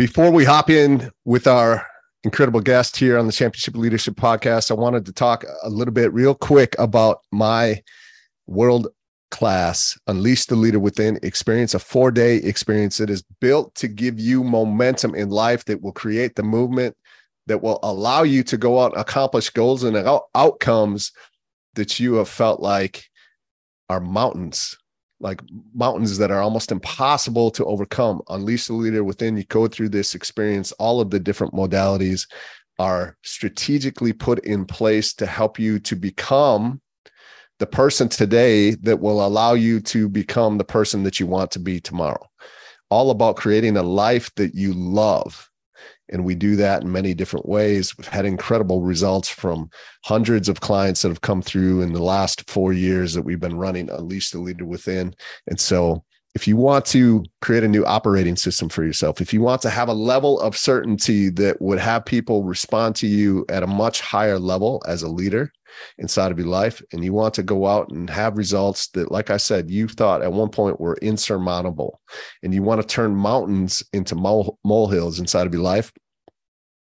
Before we hop in with our incredible guest here on the Championship Leadership Podcast, I wanted to talk a little bit, real quick, about my world class Unleash the Leader Within experience, a four day experience that is built to give you momentum in life that will create the movement that will allow you to go out and accomplish goals and out- outcomes that you have felt like are mountains like mountains that are almost impossible to overcome. Unleash the leader within. You go through this experience. All of the different modalities are strategically put in place to help you to become the person today that will allow you to become the person that you want to be tomorrow. All about creating a life that you love and we do that in many different ways. We've had incredible results from hundreds of clients that have come through in the last four years that we've been running Unleash the Leader Within. And so, if you want to create a new operating system for yourself, if you want to have a level of certainty that would have people respond to you at a much higher level as a leader inside of your life, and you want to go out and have results that, like I said, you thought at one point were insurmountable, and you want to turn mountains into mole, molehills inside of your life,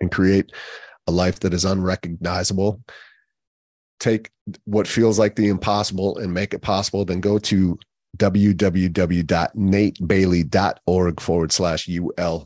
and create a life that is unrecognizable. Take what feels like the impossible and make it possible then go to www.natebailey.org forward slash ulw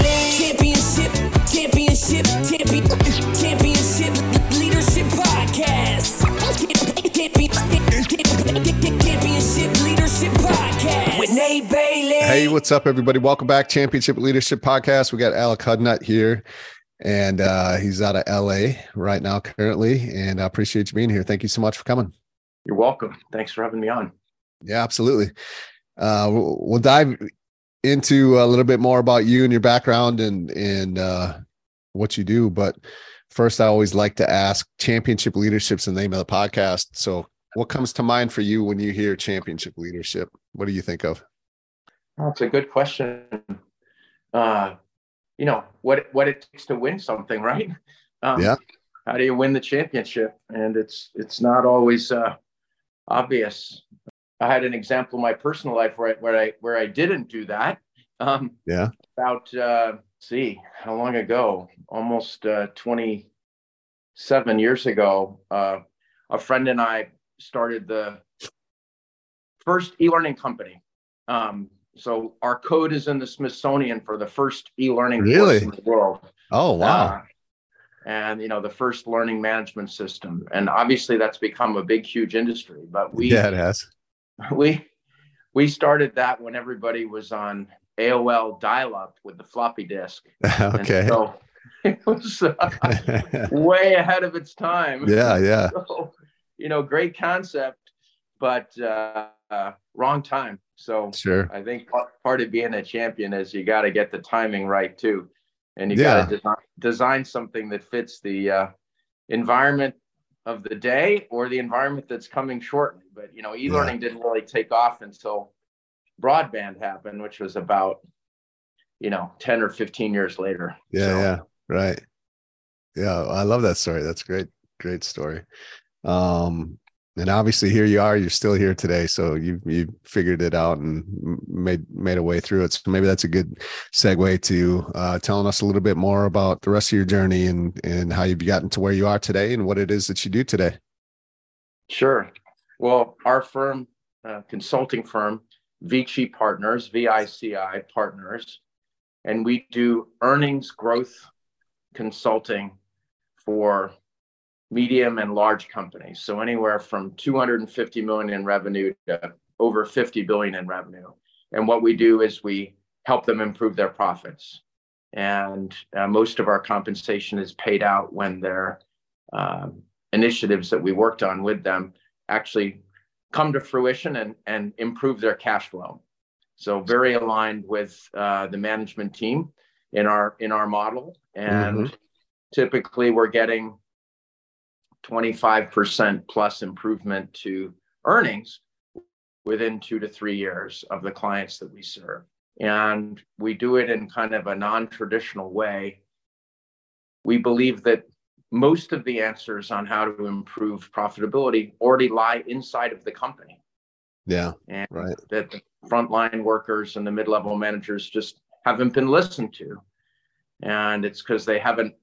Hey, what's up, everybody? Welcome back, Championship Leadership Podcast. We got Alec Hudnut here, and uh, he's out of LA right now, currently. And I appreciate you being here. Thank you so much for coming. You're welcome. Thanks for having me on. Yeah, absolutely. Uh, we'll, dive into a little bit more about you and your background and and uh, what you do. But first, I always like to ask: Championship Leadership's the name of the podcast. So, what comes to mind for you when you hear Championship Leadership? What do you think of? That's a good question. Uh, you know what what it takes to win something, right? Um, Yeah. How do you win the championship? And it's it's not always uh, obvious. I had an example in my personal life where I, where I where I didn't do that. Um, Yeah. about uh, see how long ago? Almost uh, twenty seven years ago. Uh, a friend and I started the first e-learning company. Um, so our code is in the Smithsonian for the first e-learning Really? course in the world. Oh wow. Uh, and you know the first learning management system, and obviously that's become a big, huge industry. But we yeah, it has. we we started that when everybody was on AOL dial-up with the floppy disk. And okay. so it was uh, way ahead of its time. yeah, yeah. So, you know, great concept, but uh, uh, wrong time. So Sure. I think part- of being a champion is you got to get the timing right too, and you Yeah. got to design, design something that fits the uh, environment of the day or the environment that's coming shortly. But you know, e-learning didn't really take off until broadband happened, which was about you know 10 or 15 years later. Yeah, So, yeah. Right. Yeah, I love that story. That's great. Great story. Um and obviously here you are you're still here today so you you figured it out and made made a way through it. So maybe that's a good segue to uh, telling us a little bit more about the rest of your journey and and how you've gotten to where you are today and what it is that you do today. Sure. Well our firm uh, consulting firm vici partners vici partners and we do earnings growth consulting for medium and large companies. So anywhere from 250 million in revenue to over 50 billion in revenue. And what we do is we help them improve their profits. And uh, most of our compensation is paid out when their um, initiatives that we worked on with them actually come to fruition and, and improve their cash flow. So very aligned with uh, the management team in our in our model, and mm-hmm. typically we're getting 25% plus improvement to earnings within two to three years of the clients that we serve. And we do it in kind of a non traditional way. We believe that most of the answers on how to improve profitability already lie inside of the company. Yeah. And right. that the frontline workers and the mid level managers just haven't been listened to. And it's because they haven't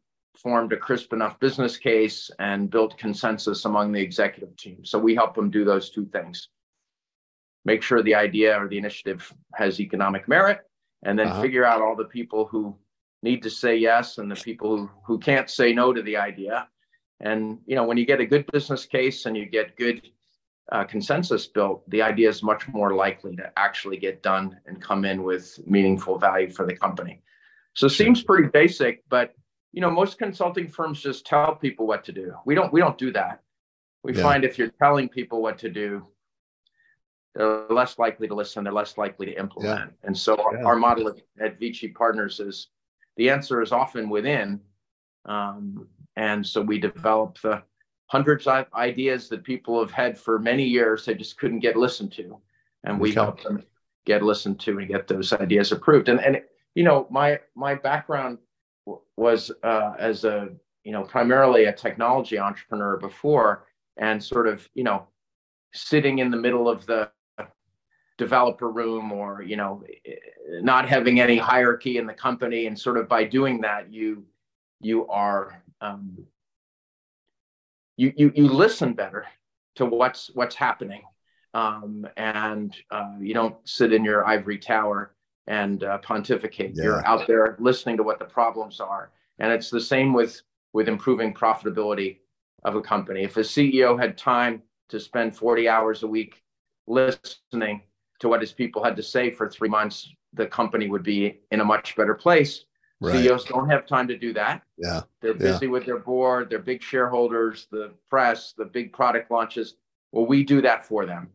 formed a crisp enough business case and built consensus among the executive team. So we help them do those two things make sure the idea or the initiative has economic merit, and then uh-huh. figure out all the people who need to say yes and the people who, who can't say no to the idea. And you know, when you get a good business case and you get good uh, consensus built, the idea is much more likely to actually get done and come in with meaningful value for the company. So it seems pretty basic, but you know most consulting firms just tell people what to do we don't we don't do that we yeah. find if you're telling people what to do they're less likely to listen they're less likely to implement yeah. and so yeah. our, model at, at vici partners is the answer is often within um, and so we develop the hundreds of ideas that people have had for many years they just couldn't get listened to and we okay. help them get listened to and get those ideas approved and and you know my my background was uh, as a you know primarily a technology entrepreneur before and sort of you know sitting in the middle of the developer room or you know not having any hierarchy in the company. And sort of by doing that you you are um, you, you you listen better to what's what's happening. Um, and uh, you don't sit in your ivory tower and uh, pontificate. Yeah. You're out there listening to what the problems are, and it's the same with with improving profitability of a company. If a CEO had time to spend 40 hours a week listening to what his people had to say for three months, the company would be in a much better place. Right. CEOs don't have time to do that. Yeah. They're busy yeah. with their board, their big shareholders, the press, the big product launches. Well, we do that for them.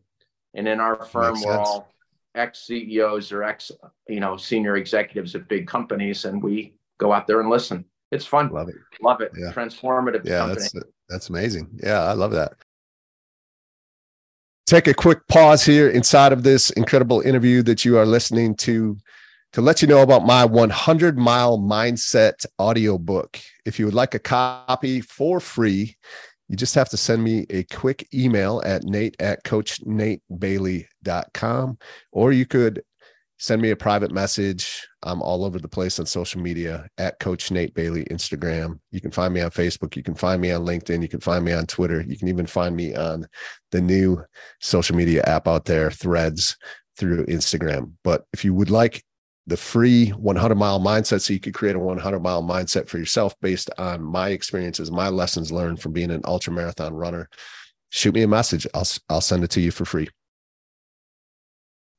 And in our firm, we're all ex CEOs or ex, you know, senior executives at big companies, and we go out there and listen. It's fun. Love it. Love it. Yeah. Transformative. Yeah, company. that's that's amazing. Yeah, I love that. Take a quick pause here inside of this incredible interview that you are listening to to let you know about my 100 mile mindset audiobook. If you would like a copy for free, you just have to send me a quick email at nate at coachnatebailey.com, or you could send me a private message. I'm all over the place on social media at Coach Nate Bailey, Instagram. You can find me on Facebook. You can find me on LinkedIn. You can find me on Twitter. You can even find me on the new social media app out there, Threads, through Instagram. But if you would like the free 100 mile mindset so you could create a 100 mile mindset for yourself based on my experiences my lessons learned from being an ultra marathon runner. Shoot me a message. I'll i'll send it to you for free.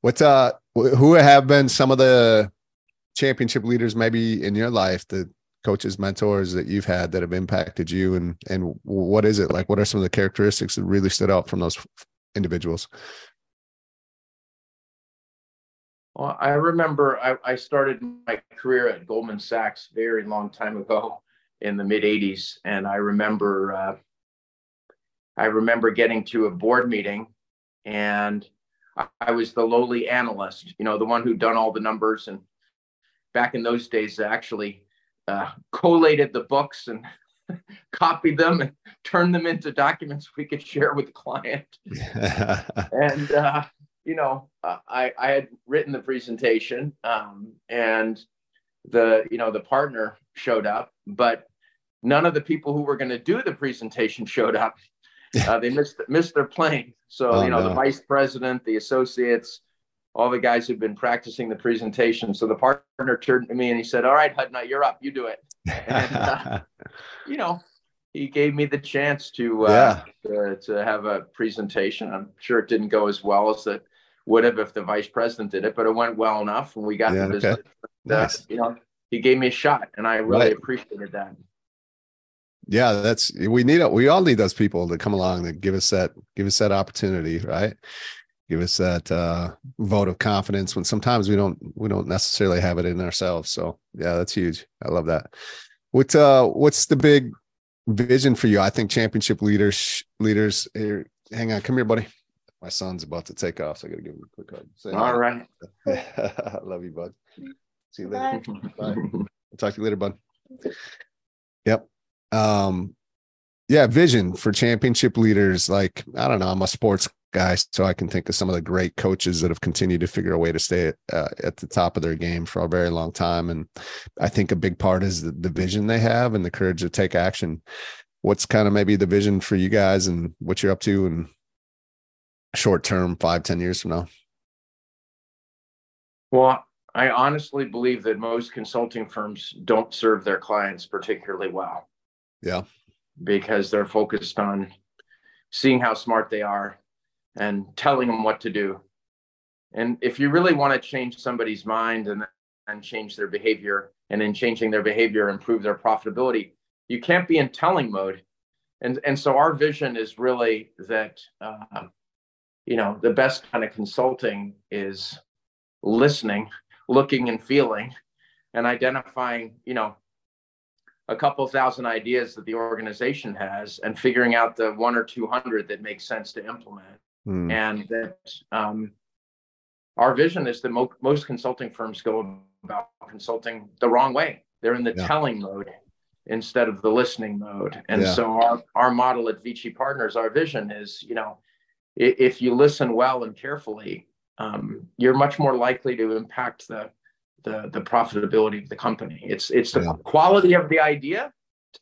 What's uh who have been some of the championship leaders maybe in your life the coaches mentors that you've had that have impacted you? And and what is it? Like what are some of the characteristics that really stood out from those individuals Well, I remember I, I, started my career at Goldman Sachs very long time ago in the mid 80s. And I remember uh, I remember getting to a board meeting and I, I, was the lowly analyst, you know, the one who'd done all the numbers and back in those days actually uh, collated the books and copied them and turned them into documents we could share with the client. and uh, you know, I I had written the presentation, um, and the you know the partner showed up, but none of the people who were going to do the presentation showed up. Uh, they missed missed their plane. So oh, you know no. the vice president, the associates, all the guys who've been practicing the presentation. So the partner turned to me and he said, "All right, Hudnut, you're up. You do it." And, uh, you know, he gave me the chance to, uh, yeah. to, to have a presentation. I'm sure it didn't go as well as it would have if the vice president did it, but it went well enough, and we got yeah, the visit. Okay. Nice. Uh, you know, he gave me a shot, and I really right. appreciated that. Yeah, that's we need it. We all need those people to come along that give us that give us that opportunity, right? Give us that uh, vote of confidence when sometimes we don't we don't necessarily have it in ourselves. So yeah, that's huge. I love that. What uh, what's the big vision for you? I think championship leaders leaders. Here, hang on, come here, buddy. My son's about to take off, so I got to give him a quick hug. Say All right. I love you, bud. See you later. Bye. Bye. I'll talk to you later, bud. Yep. Um, yeah, vision for championship leaders. Like, I don't know, I'm a sports guy, so I can think of some of the great coaches that have continued to figure a way to stay at, uh, at the top of their game for a very long time. And I think a big part is the, the vision they have and the courage to take action. What's kind of maybe the vision for you guys and what you're up to and short term, five, ten years from now? Well, I honestly believe that most consulting firms don't serve their clients particularly well. Yeah. Because they're focused on seeing how smart they are and telling them what to do. And if you really want to change somebody's mind and, and change their behavior, and in changing their behavior, improve their profitability, you can't be in telling mode. And, and so our vision is really that uh, you know the best kind of consulting is listening looking and feeling and identifying you know a couple thousand ideas that the organization has and figuring out the one or two hundred that makes sense to implement mm. and that um, our vision is that mo- most consulting firms go about consulting the wrong way they're in the yeah. telling mode instead of the listening mode and yeah. so our, our model at vici partners our vision is you know if you listen well and carefully, um, you're much more likely to impact the, the, the profitability of the company. It's it's the yeah. quality of the idea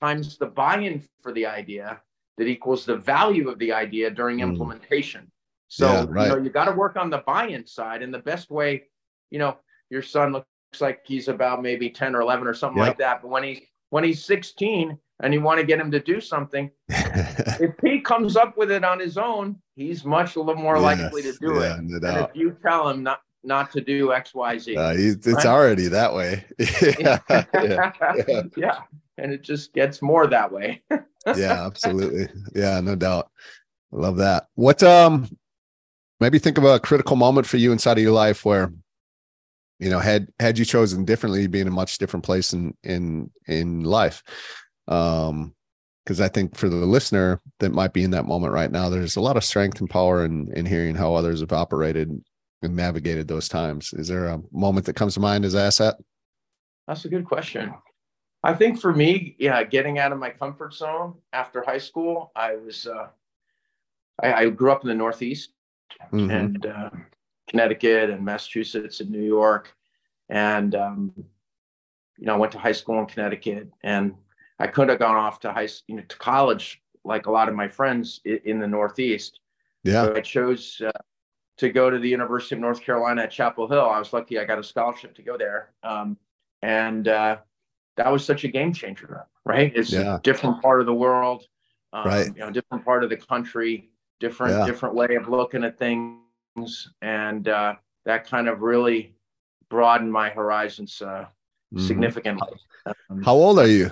times the buy-in for the idea that equals the value of the idea during mm. implementation. So yeah, right. you know you got to work on the buy-in side, and the best way, you know, your son looks like he's about maybe 10 or 11 or something yep. like that. But when he when he's 16, and you want to get him to do something, if he comes up with it on his own, he's much a little more yes, likely to do yeah, it. No if you tell him not not to do X, Y, Z, uh, it's right? already that way. yeah, yeah. yeah, and it just gets more that way. yeah, absolutely. Yeah, no doubt. I love that. What um, maybe think of a critical moment for you inside of your life where you know had had you chosen differently you'd be in a much different place in in in life um because i think for the listener that might be in that moment right now there's a lot of strength and power in in hearing how others have operated and navigated those times. Is there a moment that comes to mind as asset? That's a good question. I think for me yeah getting out of my comfort zone after high school i was uh i, I grew up in the northeast mm-hmm. and uh, connecticut and massachusetts and new york. And um you know, I went to high school in Connecticut and I could have gone off to high, you know, to college like a lot of my friends in the Northeast. Yeah. So I chose uh, to go to the University of North Carolina at Chapel Hill. I was lucky; I got a scholarship to go there, um, and uh, that was such a game changer. Right? It's yeah. a different part of the world, um, right? You know, different part of the country, different yeah. different way of looking at things, and uh, that kind of really broadened my horizons uh, mm-hmm. significantly. Um, How old are you?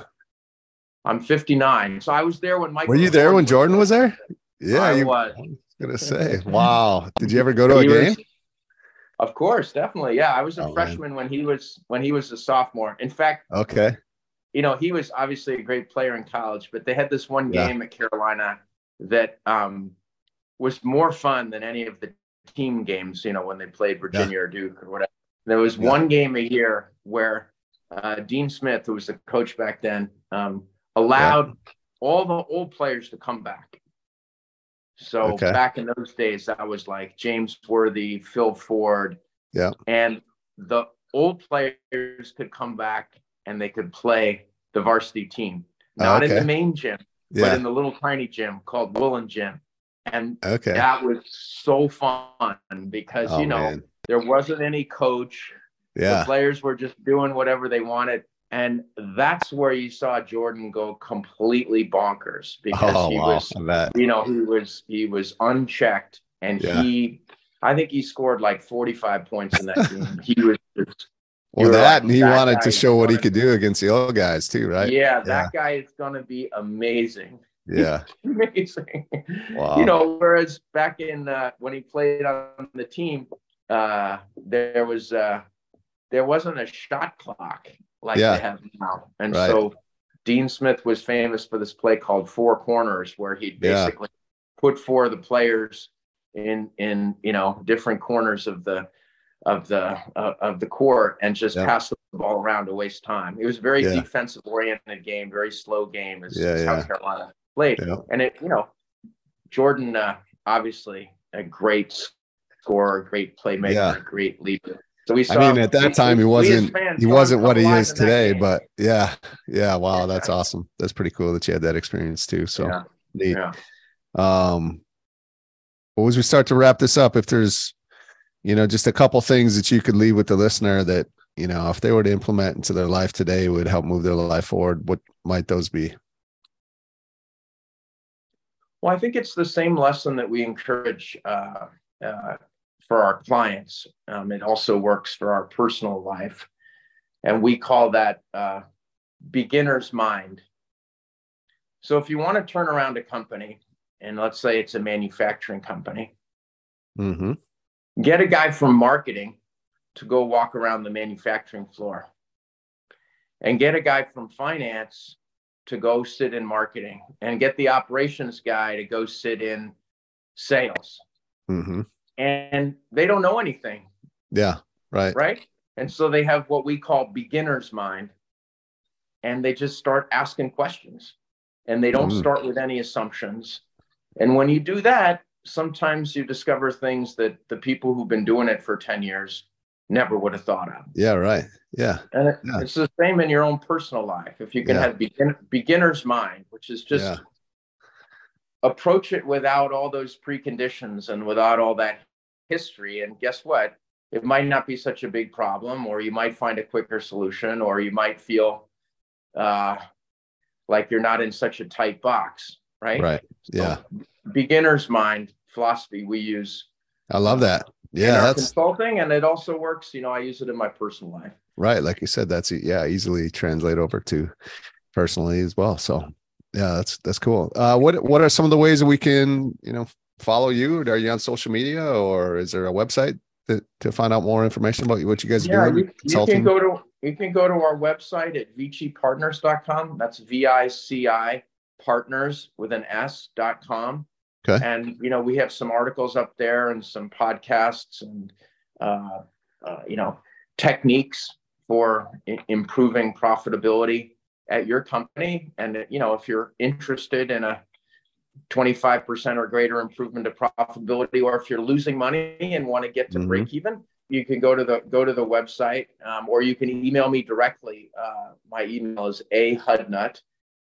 I'm 59. So I was there when Mike. Were you there when Jordan was there? Yeah, I you, was. I was gonna say, wow. Did you ever go to a game? of course, definitely. Yeah, I was a oh, freshman man. when he was when he was a sophomore. In fact, okay. You know, he was obviously a great player in college, but they had this one game yeah. at Carolina that um, was more fun than any of the team games. You know, when they played Virginia yeah. or Duke or whatever. There was yeah. one game a year where uh, Dean Smith, who was the coach back then, um, allowed yeah. all the old players to come back. So Okay. back in those days, that was like James Worthy, Phil Ford. Yeah. And the old players could come back and they could play the varsity team, ah, not in Okay. the main gym, yeah. but in the little tiny gym called Woollen Gym. And Okay. that was so fun because, Oh, you know, man. there wasn't any coach. The Yeah. players were just doing whatever they wanted. And that's where you saw Jordan go completely bonkers because Oh he wow. was, you know, he was he was unchecked and Yeah. he I think he scored like 45 points in that game. He was just Well, that like, and he that wanted to show what he could do against the old guys too, right? yeah, that guy is gonna be amazing. Yeah. amazing. Wow. You know, whereas back in uh, when he played on the team, uh, there was uh, there wasn't a shot clock like Yeah. they have now, and Right. so Dean Smith was famous for this play called four corners, where he'd Yeah. basically put four of the players in in you know different corners of the of the uh, of the court and just Yeah. pass the ball around to waste time. It was a very Yeah. defensive oriented game, very slow game as Yeah, South yeah. Carolina played. Yeah. And it, you know, Jordan, uh, obviously a great scorer, great playmaker, Yeah. great leader. So we I mean, at that we- time, he we- we as wasn't he wasn't what he is today, but yeah, yeah, wow, that's awesome. That's pretty cool that you had that experience too. So Yeah. neat. Yeah. Um, well, as we start to wrap this up, if there's, you know, just a couple things that you could leave with the listener that, you know, if they were to implement into their life today would help move their life forward, what might those be? Well, I think it's the same lesson that we encourage uh, uh, for our clients. Um, it also works for our personal life. And we call that uh, beginner's mind. So if you want to turn around a company, and let's say it's a manufacturing company, Mm-hmm. get a guy from marketing to go walk around the manufacturing floor and get a guy from finance to go sit in marketing and get the operations guy to go sit in sales Mm-hmm. And they don't know anything Yeah. Right. right and so they have what we call beginner's mind and they just start asking questions and they don't Mm. start with any assumptions and when you do that sometimes you discover things that the people who've been doing it for 10 years never would have thought of Yeah. Right. Yeah. and it, Yeah. it's the same in your own personal life if you can Yeah. have begin, beginner's mind which is just Yeah. Approach it without all those preconditions and without all that history and guess what it might not be such a big problem or you might find a quicker solution or you might feel uh, like you're not in such a tight box right Right. So, Yeah. beginner's mind philosophy we use I love that. in Yeah. That's consulting and it also works you know i use it in my personal life right. Like you said, that's, yeah, easily translate over to personally as well. So yeah, that's, that's cool. Uh, what, what are some of the ways that we can, you know, follow you? Are you on social media or is there a website that, to find out more information about what you guys are yeah doing? you, you can go to you can go to our website at vicipartners.com that's v-i-c-i partners with an s dot com Okay. and you know we have some articles up there and some podcasts and uh, uh, you know techniques for I- improving profitability at your company. And you know if you're interested in a 25% or greater improvement of profitability or if you're losing money and want to get to Mhm. break even you can go to the go to the website um, or you can email me directly. Uh, my email is a hudnut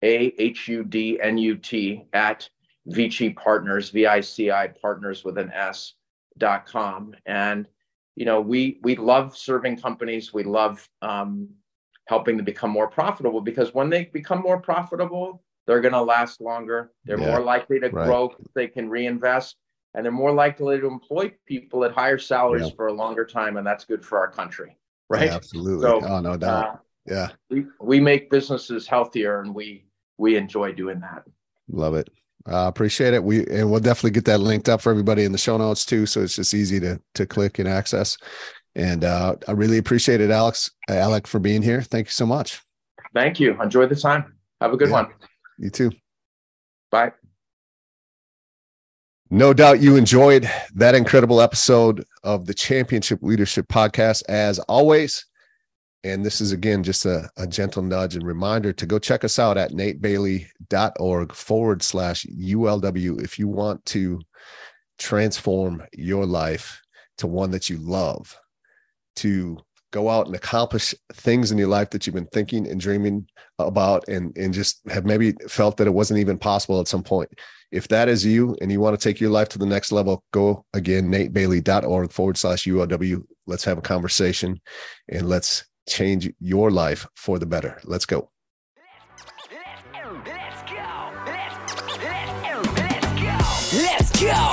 a h u d n u t at vici partners v-i-c-i partners with an s dot com. And you know we we love serving companies. We love um, helping them become more profitable because when they become more profitable they're going to last longer they're Yeah, more likely to right. grow they can reinvest and they're more likely to employ people at higher salaries Yeah. for a longer time and that's good for our country Yeah, right absolutely. So, oh, no doubt. uh, yeah. we, we make businesses healthier and we we enjoy doing that Love it. Uh, appreciate it. We and we'll definitely get that linked up for everybody in the show notes too, so it's just easy to to click and access. And uh, I really appreciate it, Alex, Alec, for being here. Thank you so much. thank you enjoy the time have a good Yeah. one You too. bye No doubt you enjoyed that incredible episode of the Championship Leadership Podcast. As always, And this is again just a, a gentle nudge and reminder to go check us out at natebailey.org forward slash ULW if you want to transform your life to one that you love, to go out and accomplish things in your life that you've been thinking and dreaming about and, and just have maybe felt that it wasn't even possible at some point. If that is you and you want to take your life to the next level, go again, natebailey.org forward slash ULW. Let's have a conversation and let's change your life for the better. Let's go.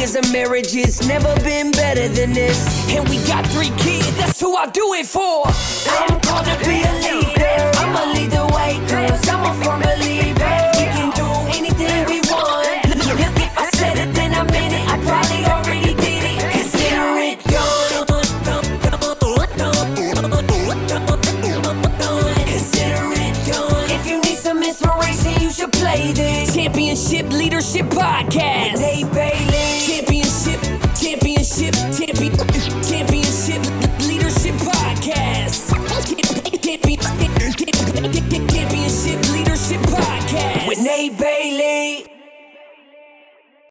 years of marriage, has never been better than this. And we got three kids, that's who I do it for. I'm called to be a leader. I'ma lead the way, cause I'm a former